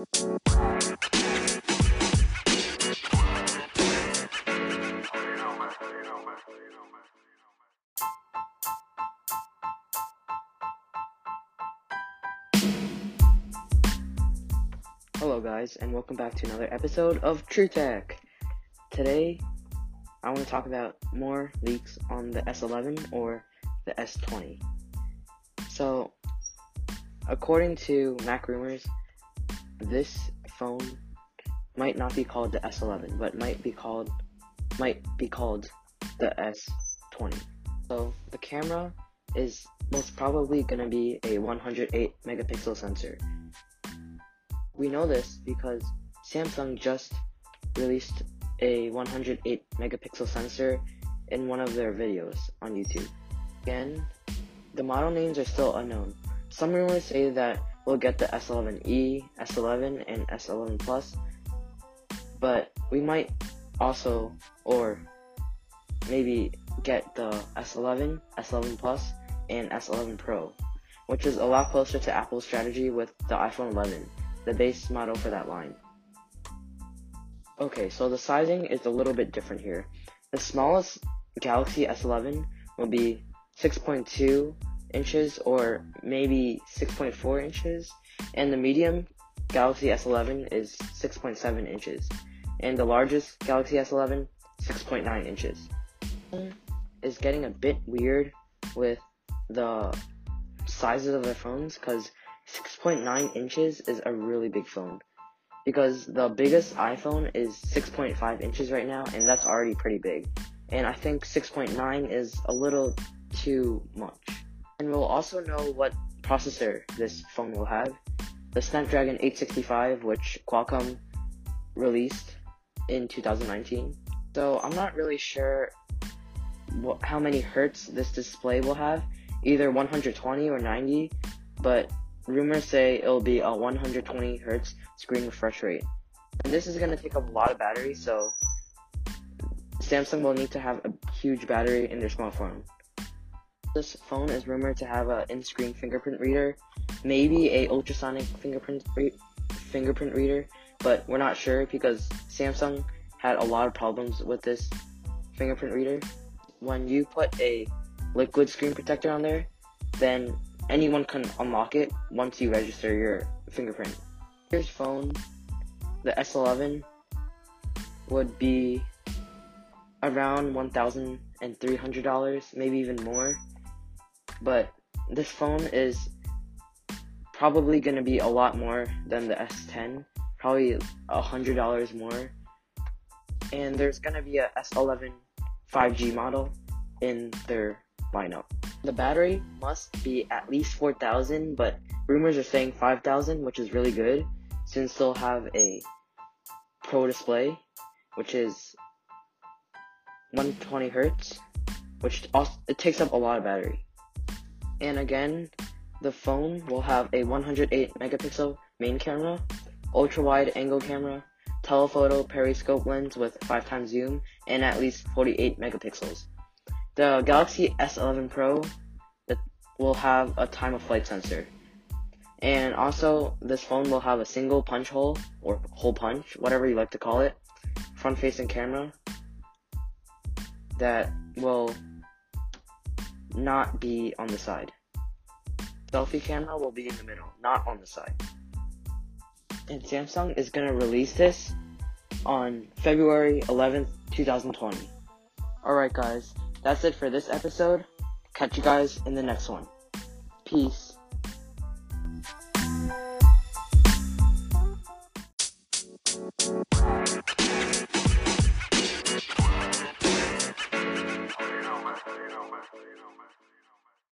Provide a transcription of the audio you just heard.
Hello, guys, and welcome back to another episode of True Tech. Today, I want to talk about more leaks on the S11 or the S20. So, according to Mac Rumors, this phone might not be called the S11, but might be called might be called the S20. So, the camera is most probably going to be a 108 megapixel sensor we know this because Samsung just released a 108 megapixel sensor in one of their videos on YouTube. Again, the model names are still unknown. Some rumors say that we'll get the S11e, S11, and S11 Plus, but we might also, or maybe get the S11, S11 Plus, and S11 Pro, which is a lot closer to Apple's strategy with the iPhone 11 the base model for that line. Okay, so the sizing is a little bit different here. The smallest Galaxy S11 will be 6.2 inches or maybe 6.4 inches, and the medium Galaxy S11 is 6.7 inches, and the largest Galaxy S11 6.9 inches. Is getting a bit weird with the sizes of their phones because 6.9 inches is a really big phone because the biggest iPhone is 6.5 inches right now, and that's already pretty big. And I think 6.9 is a little too much. And we'll also know what processor this phone will have. The Snapdragon 865, which Qualcomm released in 2019. So I'm not really sure what, how many hertz this display will have, either 120 or 90, but Rumors say it'll be a 120 hertz screen refresh rate. And this is going to take up a lot of battery, so Samsung will need to have a huge battery in their smartphone. This phone is rumored to have an in-screen fingerprint reader, maybe a ultrasonic fingerprint re- fingerprint reader, but we're not sure because Samsung had a lot of problems with this fingerprint reader. When you put a liquid screen protector on there, then anyone can unlock it once you register your fingerprint. Here's phone, the S11 would be around $1,300, maybe even more. But this phone is probably going to be a lot more than the S10, probably $100 more. And there's going to be a S11 5G model in their lineup. The battery must be at least 4000, but rumors are saying 5000, which is really good since they'll have a pro display, which is 120 hertz, which also it takes up a lot of battery. And again, the phone will have a 108 megapixel main camera, ultra wide angle camera, telephoto periscope lens with 5 times zoom, and at least 48 megapixels. The Galaxy S11 Pro will have a time of flight sensor. And also, this phone will have a single punch hole, or hole punch, whatever you like to call it, front facing camera that will not be on the side. Selfie camera will be in the middle, not on the side. And Samsung is going to release this on February 11th, 2020. Alright, guys, that's it for this episode. Catch you guys in the next one. Peace.